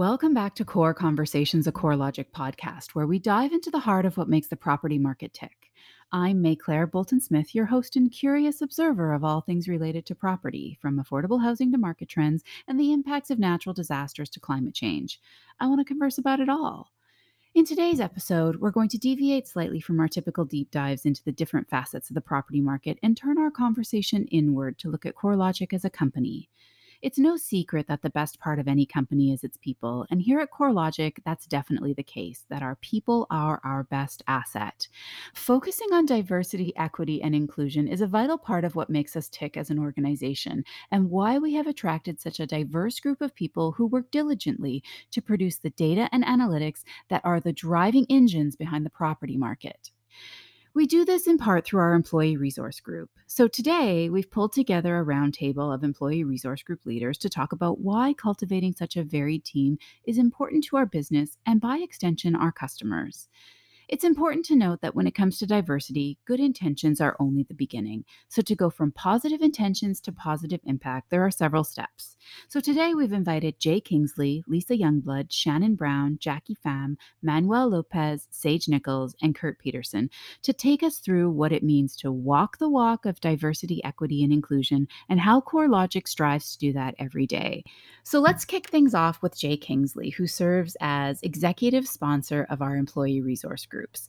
Welcome back to Core Conversations, a CoreLogic podcast, where we dive into the heart of what makes the property market tick. I'm Maiclaire Bolton Smith, your host and curious observer of all things related to property, from affordable housing to market trends and the impacts of natural disasters to climate change. I want to converse about it all. In today's episode, we're going to deviate slightly from our typical deep dives into the different facets of the property market and turn our conversation inward to look at CoreLogic as a company. It's no secret that the best part of any company is its people. And here at CoreLogic, that's definitely the case, that our people are our best asset. Focusing on diversity, equity, and inclusion is a vital part of what makes us tick as an organization and why we have attracted such a diverse group of people who work diligently to produce the data and analytics that are the driving engines behind the property market. We do this in part through our employee resource group. So today, we've pulled together a roundtable of employee resource group leaders to talk about why cultivating such a varied team is important to our business and, by extension, our customers. It's important to note that when it comes to diversity, good intentions are only the beginning. So, to go from positive intentions to positive impact, there are several steps. So, today we've invited Jay Kingsley, Lisa Youngblood, Shannon Brown, Jackie Pham, Manuel Lopez, Sage Nichols, and Kurt Peterson to take us through what it means to walk the walk of diversity, equity, and inclusion and how CoreLogic strives to do that every day. So, let's kick things off with Jay Kingsley, who serves as executive sponsor of our employee resource group groups.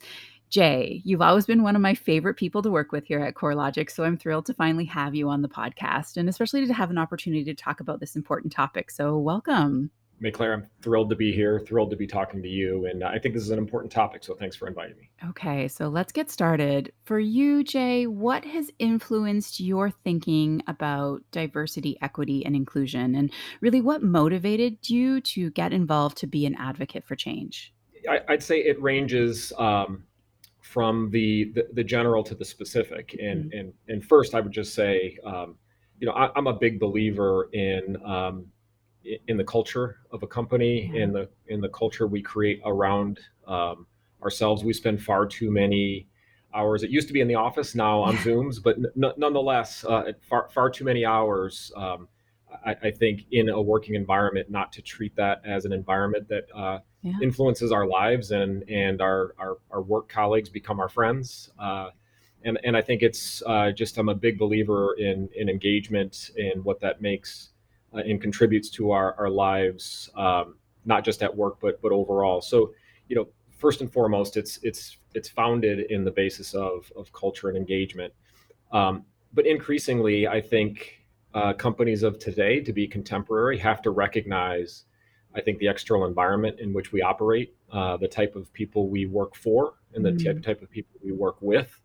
Jay, you've always been one of my favorite people to work with here at CoreLogic, so I'm thrilled to finally have you on the podcast and especially to have an opportunity to talk about this important topic. So, welcome. Maiclaire, I'm thrilled to be here, thrilled to be talking to you. And I think this is an important topic. So thanks for inviting me. Okay, so let's get started. For you, Jay, what has influenced your thinking about diversity, equity, and inclusion? And really, what motivated you to get involved to be an advocate for change? I, would say it ranges um, from the, the, the general to the specific. And mm-hmm. and and first, I would just say, um, you know, I, am a big believer in um, in the culture of a company, mm-hmm. in the in the culture we create around um, ourselves. We spend far too many hours. It used to be in the office, now on Zooms, but n- nonetheless, uh, far far too many hours. I, I, think in a working environment, not to treat that as an environment that uh, yeah. influences our lives and and our, our, our work colleagues become our friends. Uh, and and I think it's uh, just I'm a big believer in in engagement and what that makes uh, and contributes to our our lives, um, not just at work but but overall. So you know, first and foremost, it's it's it's founded in the basis of of culture and engagement. Um, but increasingly, I think uh, companies of today to be contemporary have to recognize I think the external environment in which we operate, uh, the type of people we work for, and the mm-hmm. type, of people we work with.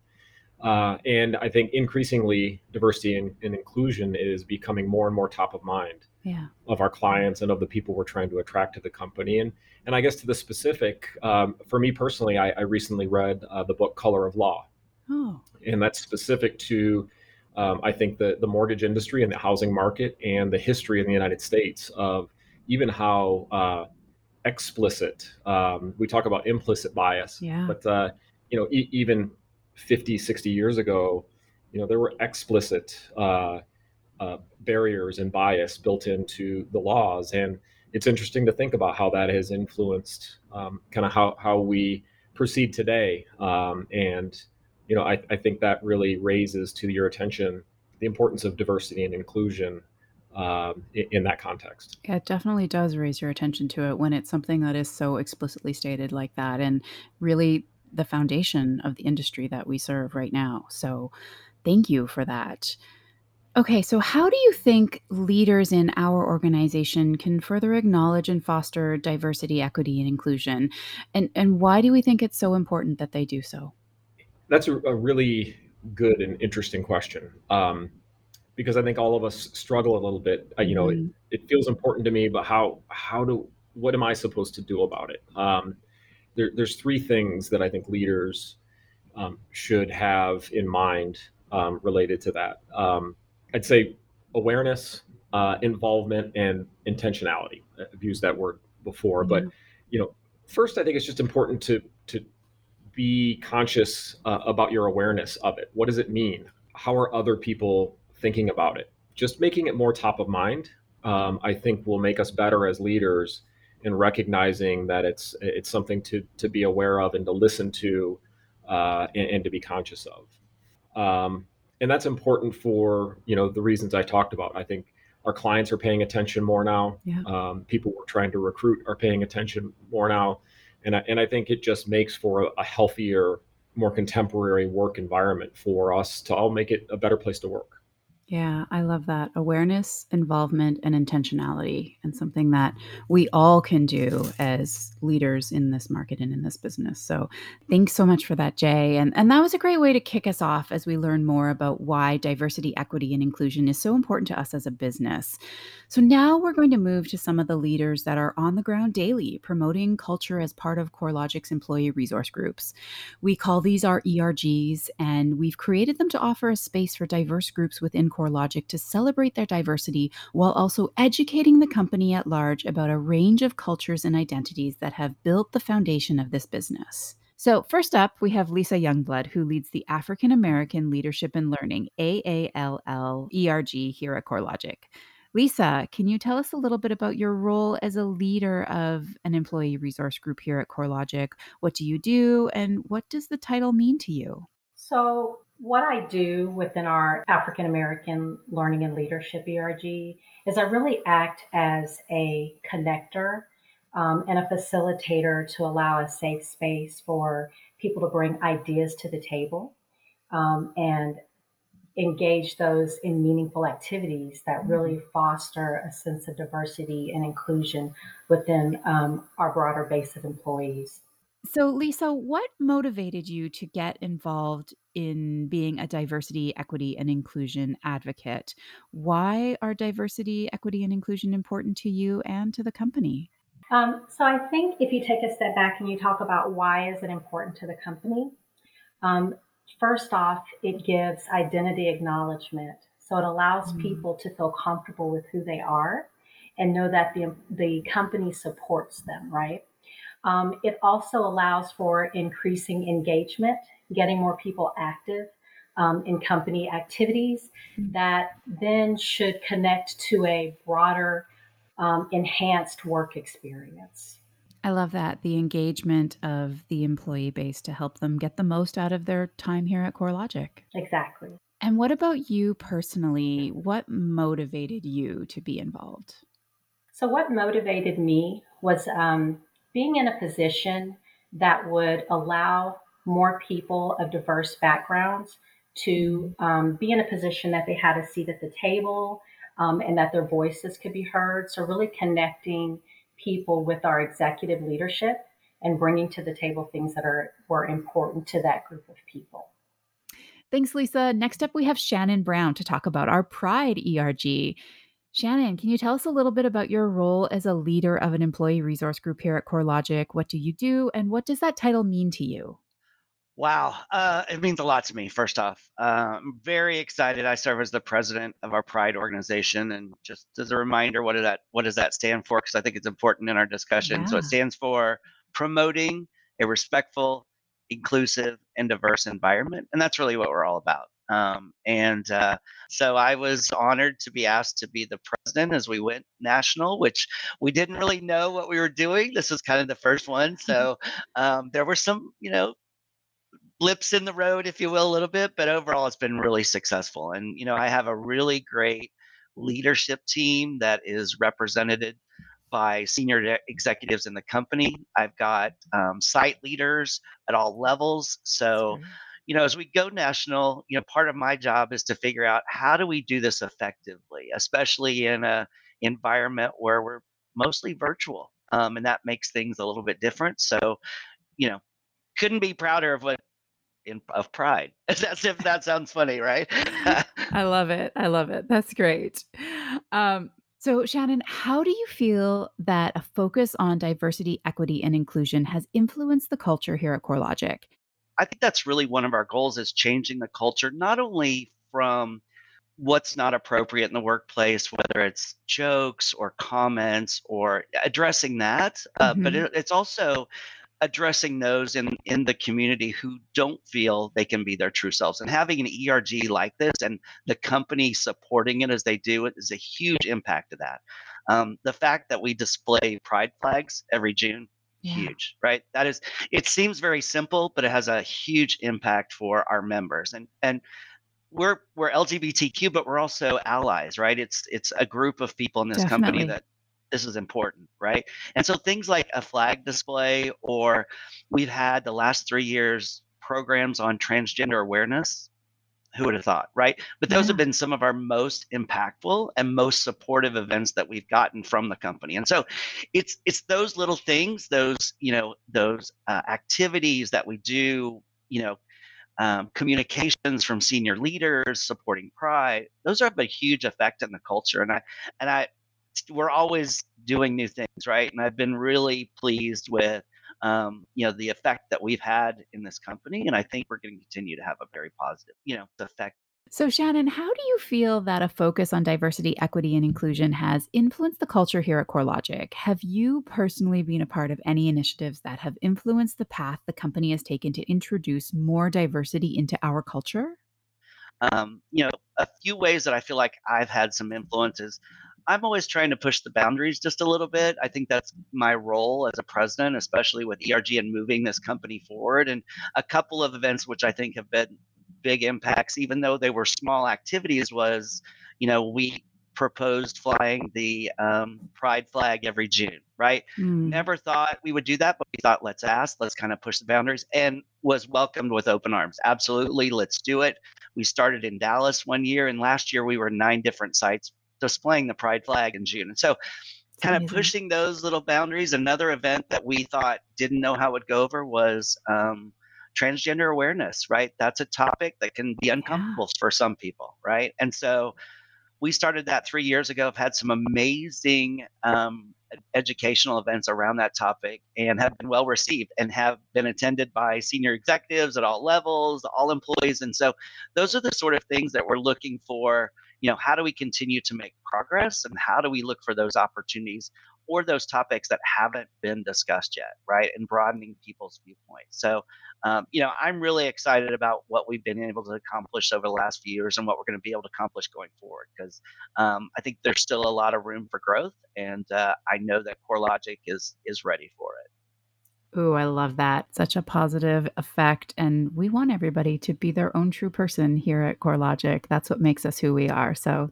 Uh, and I think increasingly diversity and, and, inclusion is becoming more and more top of mind yeah. of our clients and of the people we're trying to attract to the company. And and I guess to the specific, um, for me personally, I, I recently read uh, the book Color of Law, oh. and that's specific to um, I think the the mortgage industry and the housing market and the history in the United States of even how uh, explicit um, we talk about implicit bias yeah. but uh, you know e- even 50 60 years ago you know there were explicit uh, uh, barriers and bias built into the laws and it's interesting to think about how that has influenced um, kind of how, how we proceed today um, and you know I, I think that really raises to your attention the importance of diversity and inclusion um, in, in, that context. Yeah, it definitely does raise your attention to it when it's something that is so explicitly stated like that, and really the foundation of the industry that we serve right now. So, thank you for that. Okay, so how do you think leaders in our organization can further acknowledge and foster diversity, equity, and inclusion? And, and why do we think it's so important that they do so? That's a, a really good and interesting question. Um, because I think all of us struggle a little bit. Uh, you know, mm-hmm. it, it, feels important to me, but how how do what am I supposed to do about it? Um, there, there's three things that I think leaders um, should have in mind um, related to that. Um, I'd say awareness, uh, involvement, and intentionality. I've used that word before, mm-hmm. but you know, first I think it's just important to to be conscious uh, about your awareness of it. What does it mean? How are other people thinking about it. Just making it more top of mind, um, I think, will make us better as leaders in recognizing that it's it's something to to be aware of and to listen to uh, and, and, to be conscious of. Um, and that's important for you know the reasons I talked about. I think our clients are paying attention more now. Yeah. Um, people we're trying to recruit are paying attention more now, and I, and I think it just makes for a, a healthier, more contemporary work environment for us to all make it a better place to work. Yeah, I love that. Awareness, involvement, and intentionality, and something that we all can do as leaders in this market and in this business. So, thanks so much for that, Jay. And, and that was a great way to kick us off as we learn more about why diversity, equity, and inclusion is so important to us as a business. So, now we're going to move to some of the leaders that are on the ground daily promoting culture as part of CoreLogic's employee resource groups. We call these our ERGs, and we've created them to offer a space for diverse groups within CoreLogic to celebrate their diversity while also educating the company at large about a range of cultures and identities that have built the foundation of this business. So, first up, we have Lisa Youngblood, who leads the African American Leadership and Learning AALL ERG, here at CoreLogic. Lisa, can you tell us a little bit about your role as a leader of an employee resource group here at CoreLogic? What do you do, and what does the title mean to you? So, what I do within our African American Learning and Leadership ERG is I really act as a connector um, and a facilitator to allow a safe space for people to bring ideas to the table um, and engage those in meaningful activities that really foster a sense of diversity and inclusion within um, our broader base of employees. So, Lisa, what motivated you to get involved in being a diversity, equity, and inclusion advocate? Why are diversity, equity, and inclusion important to you and to the company? Um, so, I think if you take a step back and you talk about why is it important to the company, um, first off, it gives identity acknowledgement. So it allows mm-hmm. people to feel comfortable with who they are and know that the, the company supports them, right? Um, it also allows for increasing engagement, getting more people active um, in company activities mm-hmm. that then should connect to a broader, um, enhanced work experience. I love that the engagement of the employee base to help them get the most out of their time here at CoreLogic. Exactly. And what about you personally? What motivated you to be involved? So, what motivated me was um, being in a position that would allow more people of diverse backgrounds to um, be in a position that they had a seat at the table um, and that their voices could be heard. So, really connecting people with our executive leadership and bringing to the table things that are were important to that group of people. Thanks, Lisa. Next up, we have Shannon Brown to talk about our Pride ERG. Shannon, can you tell us a little bit about your role as a leader of an employee resource group here at CoreLogic? What do you do, and what does that title mean to you? Wow, uh, it means a lot to me. First off, uh, I'm very excited. I serve as the president of our Pride organization, and just as a reminder, what does that what does that stand for? Because I think it's important in our discussion. Yeah. So it stands for promoting a respectful, inclusive, and diverse environment, and that's really what we're all about. Um, and uh, so I was honored to be asked to be the president as we went national, which we didn't really know what we were doing. This was kind of the first one, so um, there were some, you know, blips in the road, if you will, a little bit, but overall it's been really successful. And, you know, I have a really great leadership team that is represented by senior executives in the company. I've got um, site leaders at all levels. So, you know, as we go national, you know, part of my job is to figure out how do we do this effectively, especially in a environment where we're mostly virtual, um, and that makes things a little bit different. So, you know, couldn't be prouder of what in, of pride. That's if that sounds funny, right? I love it. I love it. That's great. Um, so, Shannon, how do you feel that a focus on diversity, equity, and inclusion has influenced the culture here at CoreLogic? I think that's really one of our goals is changing the culture, not only from what's not appropriate in the workplace, whether it's jokes or comments or addressing that, uh, mm-hmm. but it, it's also addressing those in in the community who don't feel they can be their true selves and having an erg like this and the company supporting it as they do it is a huge impact to that um, the fact that we display pride flags every june yeah. huge right that is it seems very simple but it has a huge impact for our members and and we're we're lgbtq but we're also allies right it's it's a group of people in this Definitely. company that this is important, right? And so things like a flag display, or we've had the last three years programs on transgender awareness. Who would have thought, right? But those yeah. have been some of our most impactful and most supportive events that we've gotten from the company. And so, it's it's those little things, those you know, those uh, activities that we do, you know, um, communications from senior leaders supporting pride those have a huge effect in the culture and i and i we're always doing new things, right? And I've been really pleased with um, you know the effect that we've had in this company, and I think we're going to continue to have a very positive, you know, effect. So, Shannon, how do you feel that a focus on diversity, equity, and inclusion has influenced the culture here at CoreLogic? Have you personally been a part of any initiatives that have influenced the path the company has taken to introduce more diversity into our culture? Um, you know, a few ways that I feel like I've had some influences. I'm always trying to push the boundaries just a little bit. I think that's my role as a president, especially with ERG and moving this company forward. And a couple of events which I think have been big impacts, even though they were small activities, was you know we proposed flying the um, pride flag every June, right? Mm. Never thought we would do that, but we thought let's ask, let's kind of push the boundaries, and was welcomed with open arms. Absolutely, let's do it. We started in Dallas one year, and last year we were nine different sites displaying the pride flag in June. And so kind of pushing those little boundaries. Another event that we thought didn't know how it would go over was um, transgender awareness, right? That's a topic that can be uncomfortable yeah. for some people, right? And so we started that three years ago. Have had some amazing um, educational events around that topic and have been well received and have been attended by senior executives at all levels, all employees. And so those are the sort of things that we're looking for you know how do we continue to make progress and how do we look for those opportunities or those topics that haven't been discussed yet right and broadening people's viewpoints so um, you know i'm really excited about what we've been able to accomplish over the last few years and what we're going to be able to accomplish going forward because um, i think there's still a lot of room for growth and uh, i know that CoreLogic is is ready for it Ooh, I love that. Such a positive effect. And we want everybody to be their own true person here at CoreLogic. That's what makes us who we are. So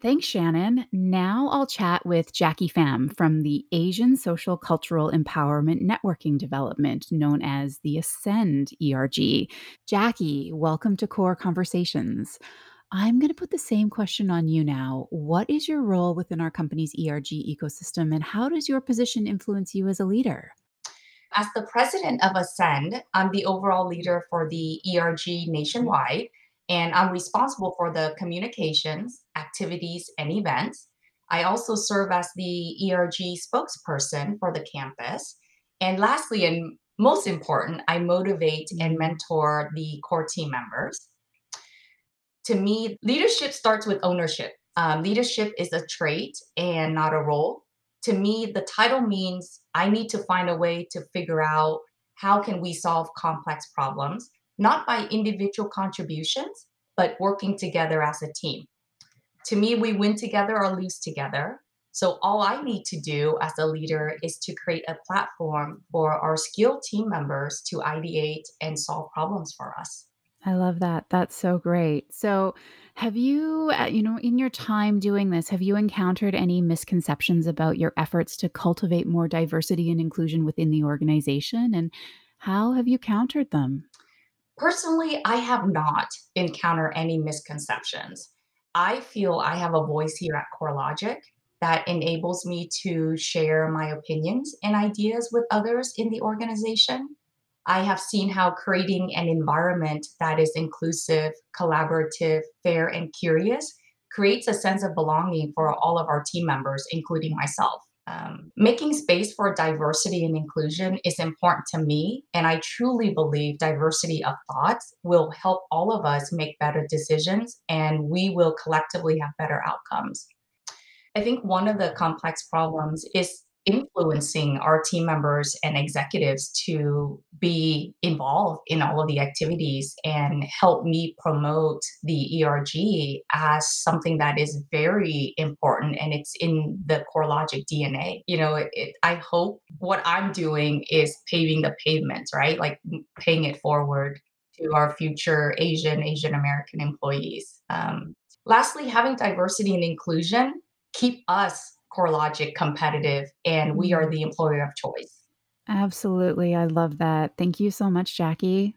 thanks, Shannon. Now I'll chat with Jackie Pham from the Asian Social Cultural Empowerment Networking Development, known as the Ascend ERG. Jackie, welcome to Core Conversations. I'm going to put the same question on you now. What is your role within our company's ERG ecosystem, and how does your position influence you as a leader? As the president of Ascend, I'm the overall leader for the ERG nationwide, and I'm responsible for the communications, activities, and events. I also serve as the ERG spokesperson for the campus. And lastly, and most important, I motivate and mentor the core team members. To me, leadership starts with ownership. Um, leadership is a trait and not a role to me the title means i need to find a way to figure out how can we solve complex problems not by individual contributions but working together as a team. To me we win together or lose together. So all i need to do as a leader is to create a platform for our skilled team members to ideate and solve problems for us I love that. That's so great. So, have you, uh, you know, in your time doing this, have you encountered any misconceptions about your efforts to cultivate more diversity and inclusion within the organization? And how have you countered them? Personally, I have not encountered any misconceptions. I feel I have a voice here at CoreLogic that enables me to share my opinions and ideas with others in the organization. I have seen how creating an environment that is inclusive, collaborative, fair, and curious creates a sense of belonging for all of our team members, including myself. Um, making space for diversity and inclusion is important to me, and I truly believe diversity of thoughts will help all of us make better decisions and we will collectively have better outcomes. I think one of the complex problems is influencing our team members and executives to be involved in all of the activities and help me promote the ERG as something that is very important and it's in the CoreLogic DNA. You know, it, I hope what I'm doing is paving the pavements, right? Like paying it forward to our future Asian, Asian American employees. Um, lastly, having diversity and inclusion keep us CoreLogic competitive and we are the employer of choice. Absolutely. I love that. Thank you so much, Jackie.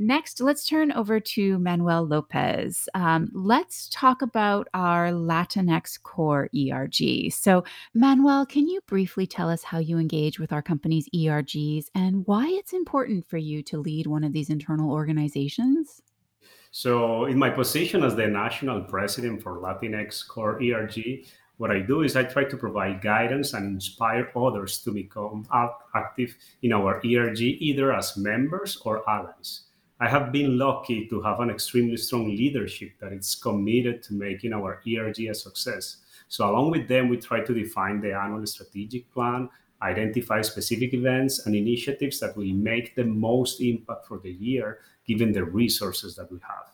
Next, let's turn over to Manuel Lopez. Um, let's talk about our Latinx Core ERG. So, Manuel, can you briefly tell us how you engage with our company's ERGs and why it's important for you to lead one of these internal organizations? So, in my position as the national president for Latinx Core ERG, what I do is I try to provide guidance and inspire others to become active in our ERG either as members or allies. I have been lucky to have an extremely strong leadership that is committed to making our ERG a success. So, along with them, we try to define the annual strategic plan, identify specific events and initiatives that will make the most impact for the year, given the resources that we have.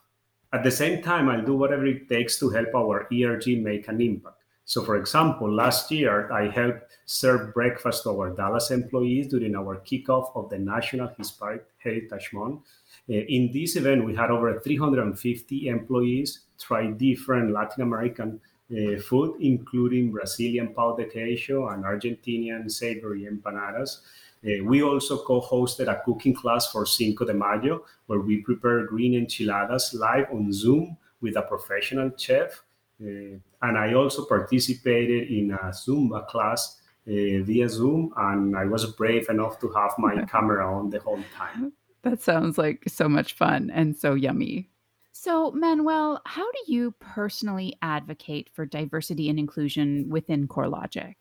At the same time, I'll do whatever it takes to help our ERG make an impact. So, for example, last year I helped serve breakfast to our Dallas employees during our kickoff of the National Hispanic Heritage Month. Uh, in this event, we had over 350 employees try different Latin American uh, food, including Brazilian pão de queijo and Argentinian savory empanadas. Uh, we also co-hosted a cooking class for Cinco de Mayo, where we prepare green enchiladas live on Zoom with a professional chef. Uh, and I also participated in a Zumba class uh, via Zoom, and I was brave enough to have my camera on the whole time. That sounds like so much fun and so yummy. So, Manuel, how do you personally advocate for diversity and inclusion within CoreLogic?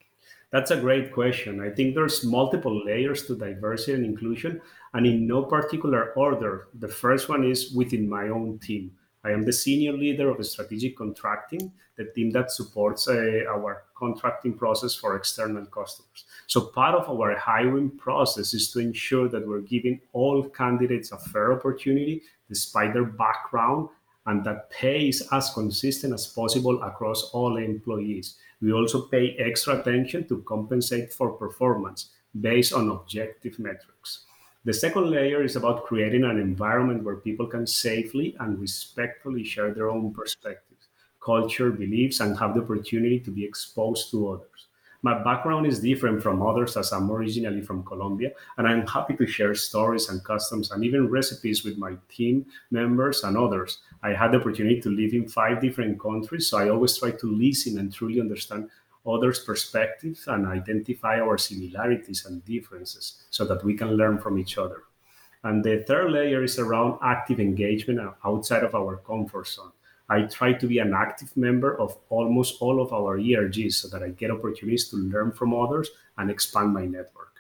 That's a great question. I think there's multiple layers to diversity and inclusion, and in no particular order. The first one is within my own team. I am the senior leader of strategic contracting, the team that supports uh, our contracting process for external customers. So, part of our hiring process is to ensure that we're giving all candidates a fair opportunity despite their background and that pay is as consistent as possible across all employees. We also pay extra attention to compensate for performance based on objective metrics. The second layer is about creating an environment where people can safely and respectfully share their own perspectives, culture, beliefs, and have the opportunity to be exposed to others. My background is different from others as I'm originally from Colombia, and I'm happy to share stories and customs and even recipes with my team members and others. I had the opportunity to live in five different countries, so I always try to listen and truly understand others' perspectives and identify our similarities and differences so that we can learn from each other. And the third layer is around active engagement outside of our comfort zone. I try to be an active member of almost all of our ERGs so that I get opportunities to learn from others and expand my network.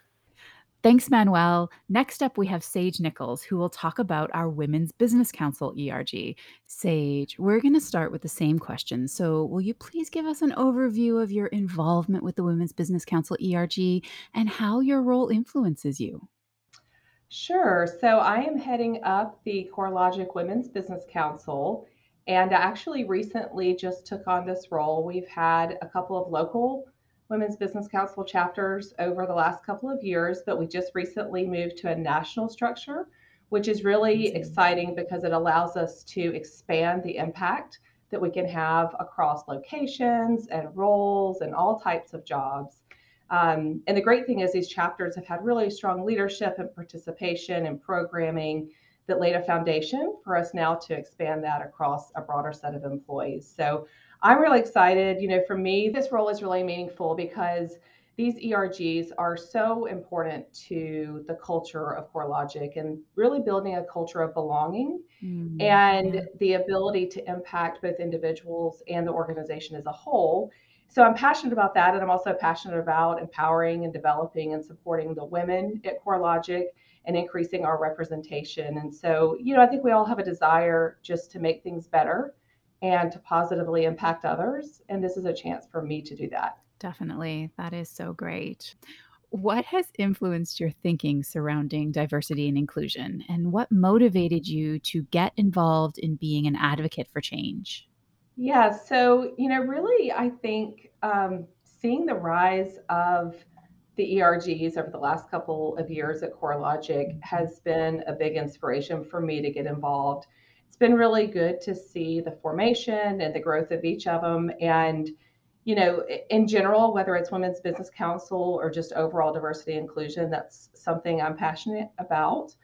Thanks, Manuel. Next up, we have Sage Nichols, who will talk about our Women's Business Council ERG. Sage, we're going to start with the same question. So, will you please give us an overview of your involvement with the Women's Business Council ERG and how your role influences you? Sure. So, I am heading up the CoreLogic Women's Business Council. And I actually recently just took on this role. We've had a couple of local Women's Business Council chapters over the last couple of years, but we just recently moved to a national structure, which is really exciting because it allows us to expand the impact that we can have across locations and roles and all types of jobs. Um, and the great thing is, these chapters have had really strong leadership and participation and programming that laid a foundation for us now to expand that across a broader set of employees. So I'm really excited. You know, for me, this role is really meaningful because these ERGs are so important to the culture of CoreLogic and really building a culture of belonging mm, and the ability to impact both individuals and the organization as a whole. So I'm passionate about that. And I'm also passionate about empowering and developing and supporting the women at CoreLogic and increasing our representation. And so, you know, I think we all have a desire just to make things better and to positively impact others. And this is a chance for me to do that. Definitely. That is so great. What has influenced your thinking surrounding diversity and inclusion? And what motivated you to get involved in being an advocate for change? Yeah, so, you know, really, I think um, seeing the rise of the ERGs over the last couple of years at CoreLogic has been a big inspiration for me to get involved. It's been really good to see the formation and the growth of each of them. And you know, in general, whether it's Women's Business Council or just overall diversity inclusion, that's something I'm passionate about.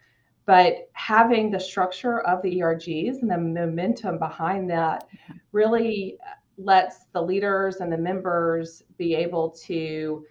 But having the structure of the ERGs and the momentum behind that really uh, lets the leaders and the members be able to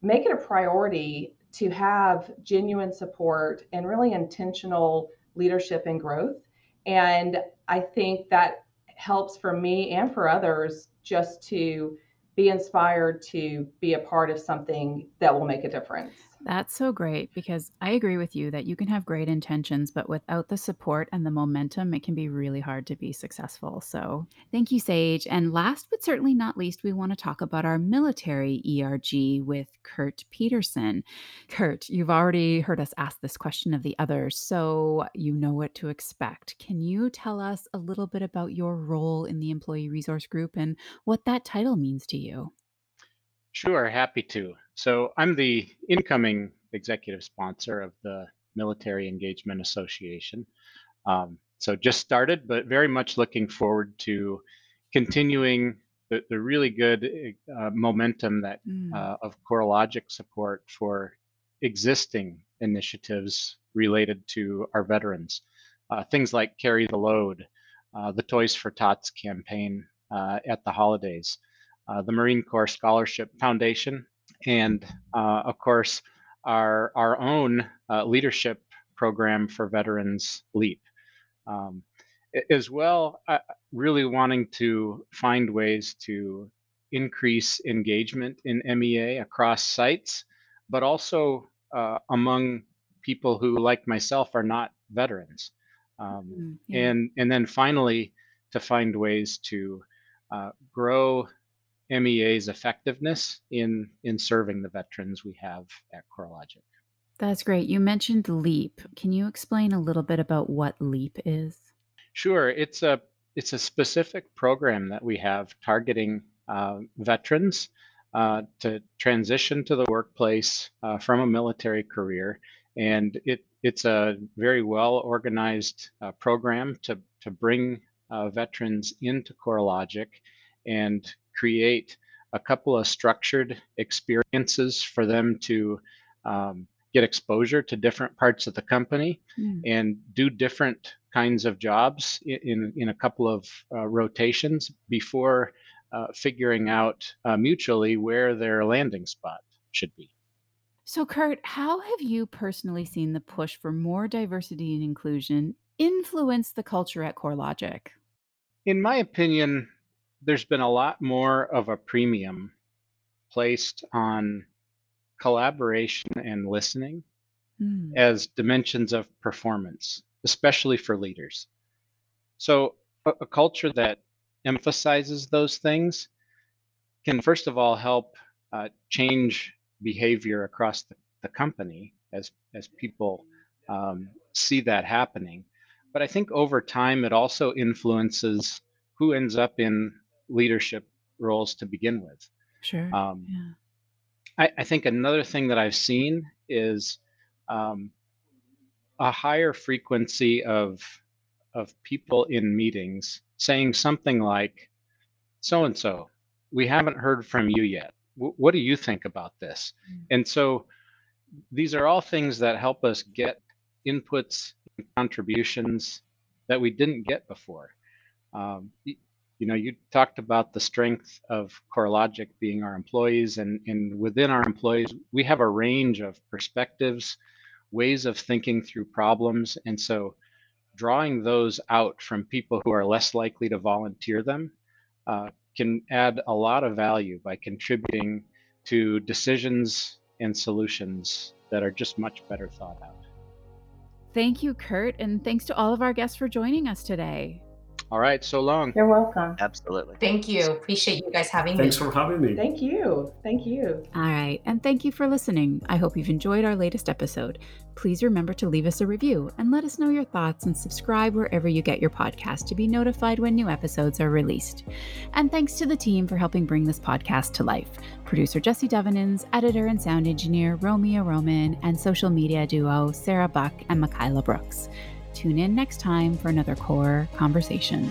make it a priority to have genuine support and really intentional leadership and growth. And I think that helps for me and for others just to be inspired to be a part of something that will make a difference. That's so great because I agree with you that you can have great intentions, but without the support and the momentum, it can be really hard to be successful. So, thank you, Sage. And last but certainly not least, we want to talk about our military ERG with Kurt Peterson. Kurt, you've already heard us ask this question of the others, so you know what to expect. Can you tell us a little bit about your role in the Employee Resource Group and what that title means to you? Sure, happy to. So I'm the incoming executive sponsor of the Military Engagement Association. Um, so just started, but very much looking forward to continuing the, the really good uh, momentum that mm. uh, of CoreLogic support for existing initiatives related to our veterans. Uh, things like Carry the Load, uh, the Toys for Tots campaign uh, at the holidays, the Marine Corps Scholarship Foundation, and uh, of course, our, our own uh, leadership program for veterans, LEAP. Um, as well, really wanting to find ways to increase engagement in MEA across sites, but also uh, among people who, like myself, are not veterans. Um, mm, yeah. And and then finally, to find ways to uh, grow MEA's effectiveness in in serving the veterans we have at CoreLogic. That's great. You mentioned LEAP. Can you explain a little bit about what LEAP is? Sure. It's a it's a specific program that we have targeting uh, veterans uh, to transition to the workplace uh, from a military career, and it it's a very well organized uh, program to to bring uh, veterans into CoreLogic and create a couple of structured experiences for them to um, get exposure to different parts of the company mm. and do different kinds of jobs in, in a couple of uh, rotations before uh, figuring out uh, mutually where their landing spot should be. So, Kurt, how have you personally seen the push for more diversity and inclusion influence the culture at CoreLogic? In my opinion, there's been a lot more of a premium placed on collaboration and listening mm. as dimensions of performance, especially for leaders. So, a, a, culture that emphasizes those things can, first of all, help uh, change behavior across the, the, company as, as people um, see that happening. But I think over time, it also influences who ends up in leadership roles to begin with. Sure. Um, yeah. I, I, think another thing that I've seen is um, a higher frequency of of people in meetings saying something like, "So and so, we haven't heard from you yet. W- what do you think about this?" Mm-hmm. And so, these are all things that help us get inputs and contributions that we didn't get before. Um, you know, you talked about the strength of CoreLogic being our employees, and, and within our employees, we have a range of perspectives, ways of thinking through problems. And so drawing those out from people who are less likely to volunteer them uh, can add a lot of value by contributing to decisions and solutions that are just much better thought out. Thank you, Kurt, and thanks to all of our guests for joining us today. All right, so long. You're welcome. Absolutely. Thank you. Appreciate you guys having Thanks me. Thanks for having me. Thank you. Thank you. All right, and thank you for listening. I hope you've enjoyed our latest episode. Please remember to leave us a review and let us know your thoughts and subscribe wherever you get your podcast to be notified when new episodes are released. And thanks to the team for helping bring this podcast to life producer Jesse Devenins, editor and sound engineer Romeo Roman, and social media duo Sarah Buck and Michaela Brooks. Tune in next time for another core conversation.